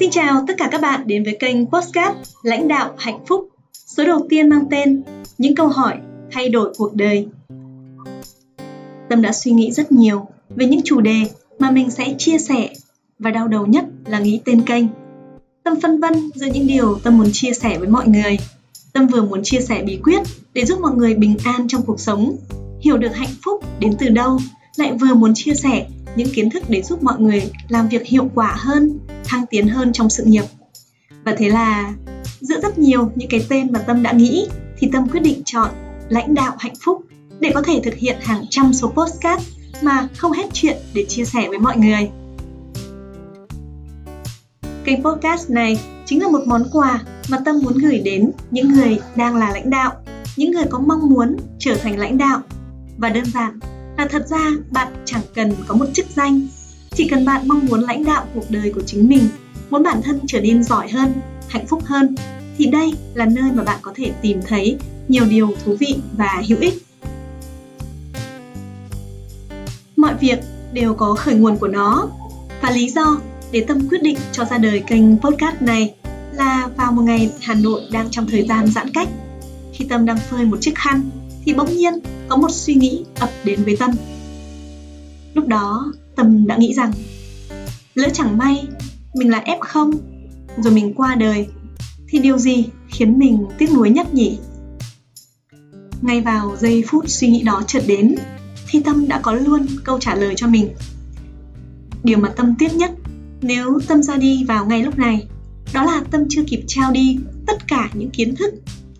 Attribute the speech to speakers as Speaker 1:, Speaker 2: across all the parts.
Speaker 1: Xin chào tất cả các bạn đến với kênh Postcard Lãnh đạo hạnh phúc Số đầu tiên mang tên Những câu hỏi thay đổi cuộc đời Tâm đã suy nghĩ rất nhiều về những chủ đề mà mình sẽ chia sẻ và đau đầu nhất là nghĩ tên kênh. Tâm phân vân giữa những điều Tâm muốn chia sẻ với mọi người. Tâm vừa muốn chia sẻ bí quyết để giúp mọi người bình an trong cuộc sống, hiểu được hạnh phúc đến từ đâu, lại vừa muốn chia sẻ những kiến thức để giúp mọi người làm việc hiệu quả hơn, thăng tiến hơn trong sự nghiệp. Và thế là giữa rất nhiều những cái tên mà Tâm đã nghĩ thì Tâm quyết định chọn lãnh đạo hạnh phúc để có thể thực hiện hàng trăm số postcard mà không hết chuyện để chia sẻ với mọi người. Kênh podcast này chính là một món quà mà Tâm muốn gửi đến những người đang là lãnh đạo, những người có mong muốn trở thành lãnh đạo. Và đơn giản là thật ra bạn chẳng cần có một chức danh, chỉ cần bạn mong muốn lãnh đạo cuộc đời của chính mình, muốn bản thân trở nên giỏi hơn, hạnh phúc hơn thì đây là nơi mà bạn có thể tìm thấy nhiều điều thú vị và hữu ích. Mọi việc đều có khởi nguồn của nó. Và lý do để tâm quyết định cho ra đời kênh podcast này là vào một ngày Hà Nội đang trong thời gian giãn cách. Khi Tâm đang phơi một chiếc khăn thì bỗng nhiên có một suy nghĩ ập đến với Tâm. Lúc đó Tâm đã nghĩ rằng lỡ chẳng may mình là F0 rồi mình qua đời thì điều gì khiến mình tiếc nuối nhất nhỉ? Ngay vào giây phút suy nghĩ đó chợt đến thì Tâm đã có luôn câu trả lời cho mình. Điều mà Tâm tiếc nhất nếu Tâm ra đi vào ngay lúc này đó là Tâm chưa kịp trao đi tất cả những kiến thức,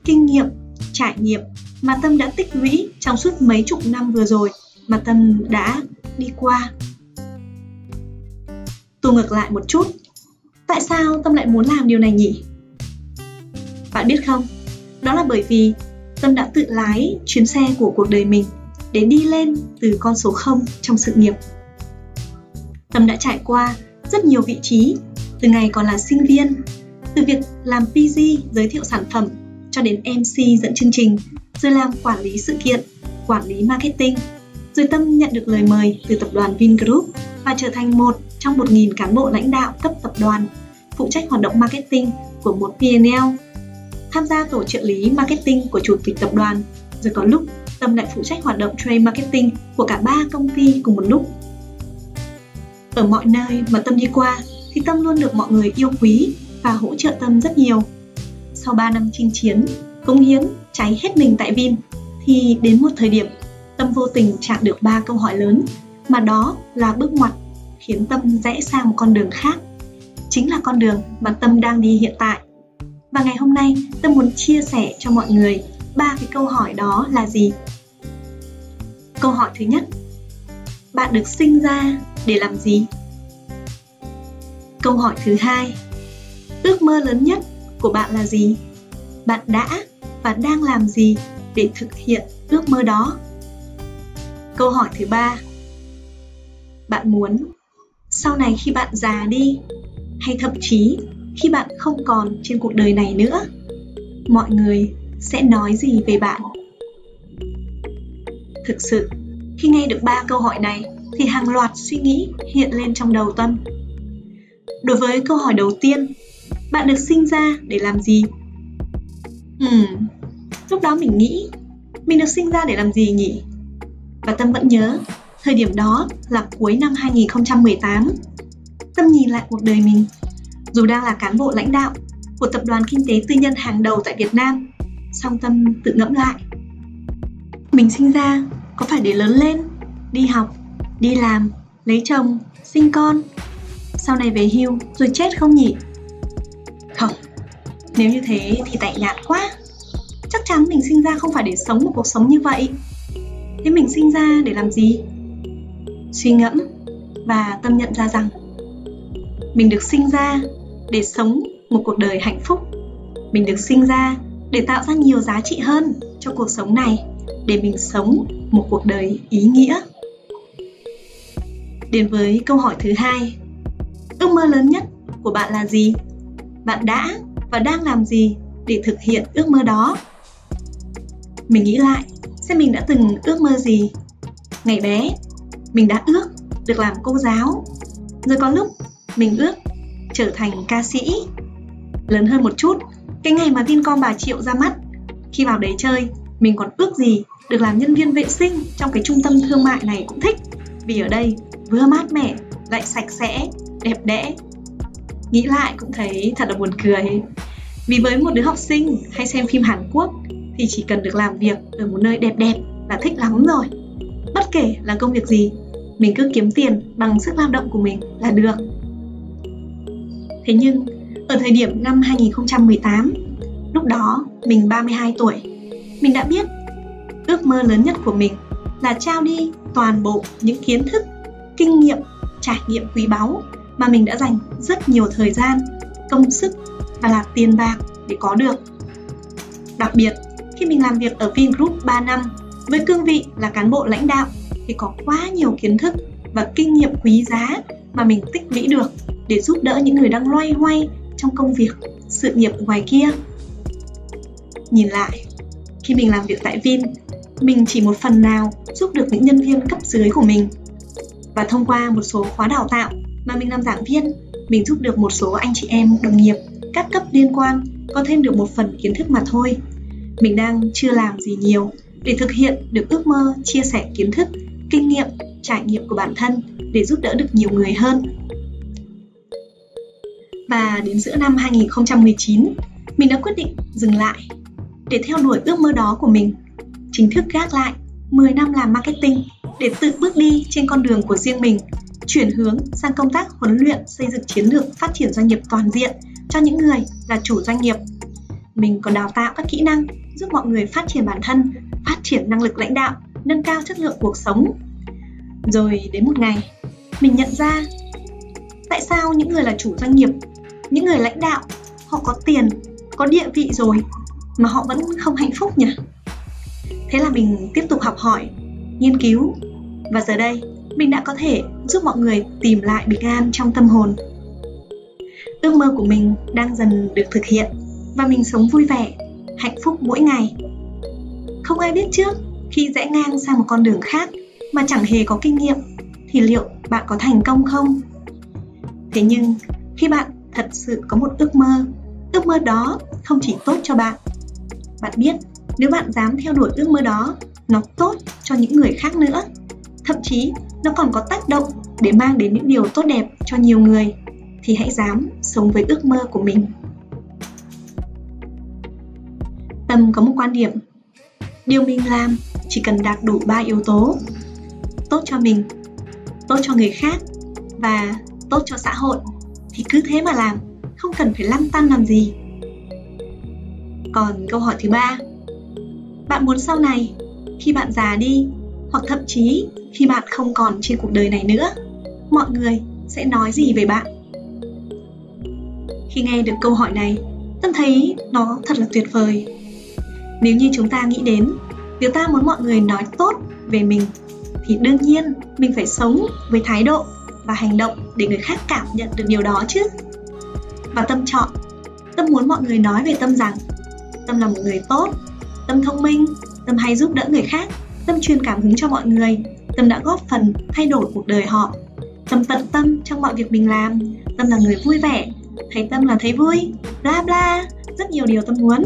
Speaker 1: kinh nghiệm, trải nghiệm mà Tâm đã tích lũy trong suốt mấy chục năm vừa rồi mà Tâm đã đi qua. Tôi ngược lại một chút, tại sao Tâm lại muốn làm điều này nhỉ? Bạn biết không, đó là bởi vì Tâm đã tự lái chuyến xe của cuộc đời mình để đi lên từ con số 0 trong sự nghiệp. Tâm đã trải qua rất nhiều vị trí, từ ngày còn là sinh viên, từ việc làm PG giới thiệu sản phẩm cho đến MC dẫn chương trình, rồi làm quản lý sự kiện, quản lý marketing, rồi Tâm nhận được lời mời từ tập đoàn Vingroup và trở thành một trong 1.000 cán bộ lãnh đạo cấp tập đoàn phụ trách hoạt động marketing của một P&L, tham gia tổ trợ lý marketing của chủ tịch tập đoàn, rồi có lúc Tâm lại phụ trách hoạt động trade marketing của cả ba công ty cùng một lúc. Ở mọi nơi mà Tâm đi qua thì Tâm luôn được mọi người yêu quý và hỗ trợ Tâm rất nhiều. Sau 3 năm chinh chiến, cống hiến, cháy hết mình tại Vin thì đến một thời điểm, Tâm vô tình chạm được ba câu hỏi lớn, mà đó là bước ngoặt khiến Tâm rẽ sang một con đường khác. Chính là con đường mà Tâm đang đi hiện tại. Và ngày hôm nay, Tâm muốn chia sẻ cho mọi người ba cái câu hỏi đó là gì câu hỏi thứ nhất, bạn được sinh ra để làm gì câu hỏi thứ hai, ước mơ lớn nhất của bạn là gì bạn đã và đang làm gì để thực hiện ước mơ đó? Câu hỏi thứ ba. Bạn muốn sau này khi bạn già đi hay thậm chí khi bạn không còn trên cuộc đời này nữa mọi người sẽ nói gì về bạn? Thực sự khi nghe được ba câu hỏi này thì hàng loạt suy nghĩ hiện lên trong đầu tâm. Đối với câu hỏi đầu tiên bạn được sinh ra để làm gì? Hmm, lúc đó mình nghĩ, mình được sinh ra để làm gì nhỉ? Và tâm vẫn nhớ, thời điểm đó là cuối năm 2018 tâm nhìn lại cuộc đời mình. Dù đang là cán bộ lãnh đạo của tập đoàn kinh tế tư nhân hàng đầu tại Việt Nam, song tâm tự ngẫm lại. Mình sinh ra có phải để lớn lên, đi học, đi làm, lấy chồng, sinh con, sau này về hưu rồi chết không nhỉ? Không, nếu như thế thì tại nhạt quá chắc chắn mình sinh ra không phải để sống một cuộc sống như vậy. Thế mình sinh ra để làm gì? Suy ngẫm và tâm nhận ra rằng mình được sinh ra để sống một cuộc đời hạnh phúc. Mình được sinh ra để tạo ra nhiều giá trị hơn cho cuộc sống này, để mình sống một cuộc đời ý nghĩa. Đến với câu hỏi thứ hai. Ước mơ lớn nhất của bạn là gì? Bạn đã và đang làm gì để thực hiện ước mơ đó? Mình nghĩ lại xem mình đã từng ước mơ gì. Ngày bé mình đã ước được làm cô giáo. Rồi có lúc mình ước trở thành ca sĩ. Lớn hơn một chút, cái ngày mà Vincom bà Triệu ra mắt, khi vào đấy chơi, mình còn ước gì được làm nhân viên vệ sinh trong cái trung tâm thương mại này cũng thích. Vì ở đây vừa mát mẻ lại sạch sẽ đẹp đẽ. Nghĩ lại cũng thấy thật là buồn cười. Vì với một đứa học sinh hay xem phim Hàn Quốc thì chỉ cần được làm việc ở một nơi đẹp đẹp là thích lắm rồi. Bất kể là công việc gì, mình cứ kiếm tiền bằng sức lao động của mình là được. Thế nhưng, ở thời điểm năm 2018 lúc đó mình 32 tuổi, mình đã biết ước mơ lớn nhất của mình là trao đi toàn bộ những kiến thức, kinh nghiệm, trải nghiệm quý báu mà mình đã dành rất nhiều thời gian, công sức và là tiền bạc để có được. Đặc biệt khi mình làm việc ở Vingroup 3 năm với cương vị là cán bộ lãnh đạo thì có quá nhiều kiến thức và kinh nghiệm quý giá mà mình tích lũy được để giúp đỡ những người đang loay hoay trong công việc, sự nghiệp ngoài kia. Nhìn lại, khi mình làm việc tại Vin mình chỉ một phần nào giúp được những nhân viên cấp dưới của mình và thông qua một số khóa đào tạo mà mình làm giảng viên mình giúp được một số anh chị em đồng nghiệp các cấp liên quan có thêm được một phần kiến thức mà thôi mình đang chưa làm gì nhiều. Để thực hiện được ước mơ chia sẻ kiến thức kinh nghiệm trải nghiệm của bản thân để giúp đỡ được nhiều người hơn. Và đến giữa năm 2019 mình đã quyết định dừng lại. Để theo đuổi ước mơ đó của mình chính thức gác lại 10 năm làm marketing để tự bước đi trên con đường của riêng mình, chuyển hướng sang công tác huấn luyện xây dựng chiến lược phát triển doanh nghiệp toàn diện cho những người là chủ doanh nghiệp. Mình còn đào tạo các kỹ năng giúp mọi người phát triển bản thân, phát triển năng lực lãnh đạo, nâng cao chất lượng cuộc sống. Rồi đến một ngày, mình nhận ra tại sao những người là chủ doanh nghiệp, những người lãnh đạo, họ có tiền, có địa vị rồi mà họ vẫn không hạnh phúc nhỉ? Thế là mình tiếp tục học hỏi, nghiên cứu và giờ đây mình đã có thể giúp mọi người tìm lại bình an trong tâm hồn. Ước mơ của mình đang dần được thực hiện và mình sống vui vẻ, hạnh phúc mỗi ngày. Không ai biết trước khi rẽ ngang sang một con đường khác mà chẳng hề có kinh nghiệm thì liệu bạn có thành công không? Thế nhưng khi bạn thật sự có một ước mơ, ước mơ đó không chỉ tốt cho bạn. Bạn biết nếu bạn dám theo đuổi ước mơ đó nó tốt cho những người khác nữa thậm chí nó còn có tác động để mang đến những điều tốt đẹp cho nhiều người thì hãy dám sống với ước mơ của mình tâm có một quan điểm. Điều mình làm chỉ cần đạt đủ ba yếu tố. Tốt cho mình, tốt cho người khác và tốt cho xã hội thì cứ thế mà làm, không cần phải lăn tăn làm gì. Còn câu hỏi thứ ba, bạn muốn sau này khi bạn già đi hoặc thậm chí khi bạn không còn trên cuộc đời này nữa, mọi người sẽ nói gì về bạn? Khi nghe được câu hỏi này, tâm thấy nó thật là tuyệt vời nếu như chúng ta nghĩ đến nếu ta muốn mọi người nói tốt về mình, thì đương nhiên mình phải sống với thái độ và hành động để người khác cảm nhận được điều đó chứ. Và tâm chọn, tâm muốn mọi người nói về tâm rằng tâm là một người tốt, tâm thông minh, tâm hay giúp đỡ người khác, tâm truyền cảm hứng cho mọi người, tâm đã góp phần thay đổi cuộc đời họ. Tâm tận tâm trong mọi việc mình làm, tâm là người vui vẻ thấy tâm là thấy vui, bla bla, rất nhiều điều tâm muốn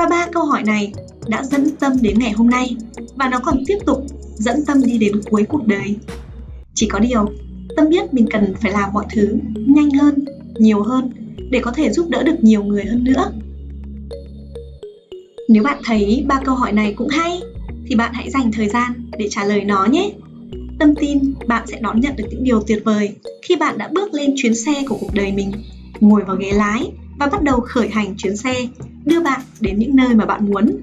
Speaker 1: và ba câu hỏi này đã dẫn tâm đến ngày hôm nay và nó còn tiếp tục dẫn tâm đi đến cuối cuộc đời. Chỉ có điều tâm biết mình cần phải làm mọi thứ nhanh hơn nhiều hơn để có thể giúp đỡ được nhiều người hơn nữa. Nếu bạn thấy ba câu hỏi này cũng hay thì bạn hãy dành thời gian để trả lời nó nhé. Tâm tin bạn sẽ đón nhận được những điều tuyệt vời khi bạn đã bước lên chuyến xe của cuộc đời mình, ngồi vào ghế lái và bắt đầu khởi hành chuyến xe đưa bạn đến những nơi mà bạn muốn.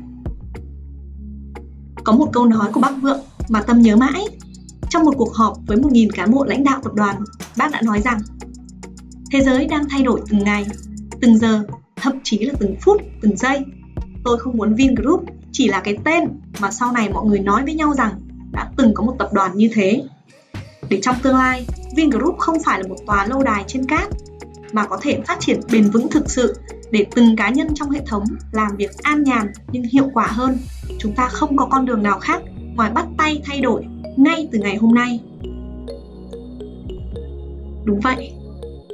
Speaker 1: Có một câu nói của bác Vượng mà Tâm nhớ mãi. Trong một cuộc họp với 1.000 cán bộ lãnh đạo tập đoàn, bác đã nói rằng Thế giới đang thay đổi từng ngày, từng giờ, thậm chí là từng phút, từng giây tôi không muốn Vingroup chỉ là cái tên mà sau này mọi người nói với nhau rằng đã từng có một tập đoàn như thế. Để trong tương lai, Vingroup không phải là một tòa lâu đài trên cát mà có thể phát triển bền vững thực sự để từng cá nhân trong hệ thống làm việc an nhàn nhưng hiệu quả hơn. Chúng ta không có con đường nào khác ngoài bắt tay thay đổi ngay từ ngày hôm nay. Đúng vậy,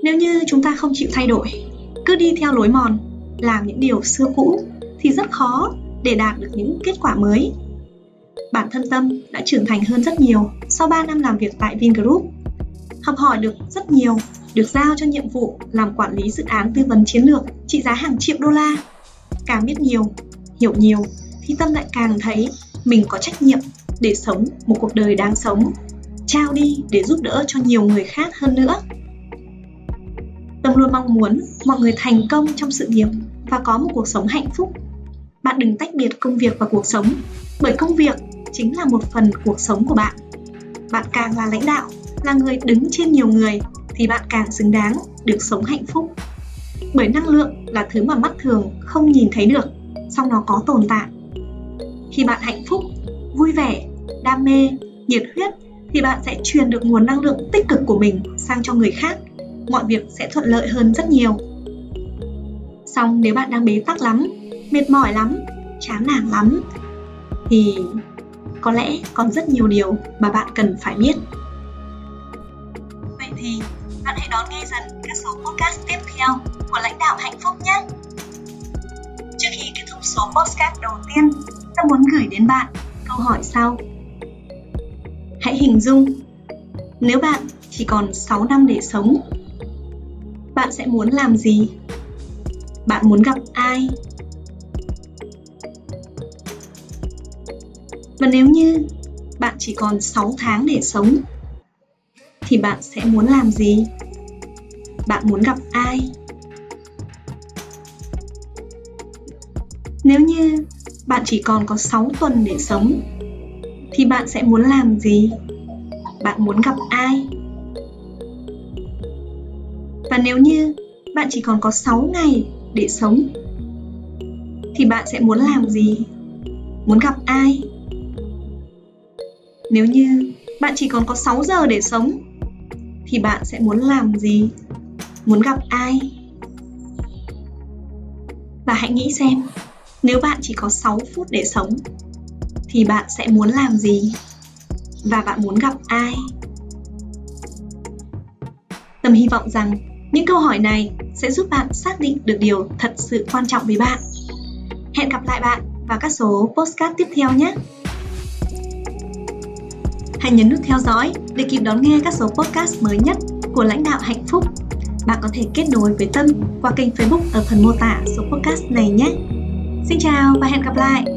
Speaker 1: nếu như chúng ta không chịu thay đổi cứ đi theo lối mòn làm những điều xưa cũ thì rất khó để đạt được những kết quả mới bản thân Tâm đã trưởng thành hơn rất nhiều sau 3 năm làm việc tại Vingroup. Học hỏi được rất nhiều, được giao cho nhiệm vụ làm quản lý dự án tư vấn chiến lược trị giá hàng triệu đô la. Càng biết nhiều, hiểu nhiều thì Tâm lại càng thấy mình có trách nhiệm để sống một cuộc đời đáng sống, trao đi để giúp đỡ cho nhiều người khác hơn nữa. Tâm luôn mong muốn mọi người thành công trong sự nghiệp và có một cuộc sống hạnh phúc. Bạn đừng tách biệt công việc và cuộc sống, bởi công việc chính là một phần cuộc sống của bạn bạn càng là lãnh đạo là người đứng trên nhiều người thì bạn càng xứng đáng được sống hạnh phúc. Bởi năng lượng là thứ mà mắt thường không nhìn thấy được, song nó có tồn tại. Khi bạn hạnh phúc, vui vẻ, đam mê, nhiệt huyết thì bạn sẽ truyền được nguồn năng lượng tích cực của mình sang cho người khác. Mọi việc sẽ thuận lợi hơn rất nhiều. Song nếu bạn đang bế tắc lắm, mệt mỏi lắm, chán nản lắm, thì có lẽ còn rất nhiều điều mà bạn cần phải biết. Bạn hãy đón nghe dần các số podcast tiếp theo của lãnh đạo hạnh phúc nhé. Trước khi kết thúc số podcast đầu tiên, tôi muốn gửi đến bạn câu hỏi sau. Hãy hình dung nếu bạn chỉ còn 6 năm để sống, bạn sẽ muốn làm gì? Bạn muốn gặp ai? Và nếu như bạn chỉ còn 6 tháng để sống thì bạn sẽ muốn làm gì? Bạn muốn gặp ai? Nếu như bạn chỉ còn có 6 tuần để sống, thì bạn sẽ muốn làm gì? Bạn muốn gặp ai? Và nếu như bạn chỉ còn có 6 ngày để sống, thì bạn sẽ muốn làm gì? Muốn gặp ai? Nếu như bạn chỉ còn có 6 giờ để sống thì bạn sẽ muốn làm gì? Muốn gặp ai? Và hãy nghĩ xem, nếu bạn chỉ có 6 phút để sống thì bạn sẽ muốn làm gì? Và bạn muốn gặp ai? Tâm hy vọng rằng những câu hỏi này sẽ giúp bạn xác định được điều thật sự quan trọng với bạn. Hẹn gặp lại bạn vào các số postcard tiếp theo nhé! Hãy nhấn nút theo dõi để kịp đón nghe các số podcast mới nhất của lãnh đạo hạnh phúc. Bạn có thể kết nối với Tâm qua kênh Facebook ở phần mô tả số podcast này nhé. Xin chào và hẹn gặp lại!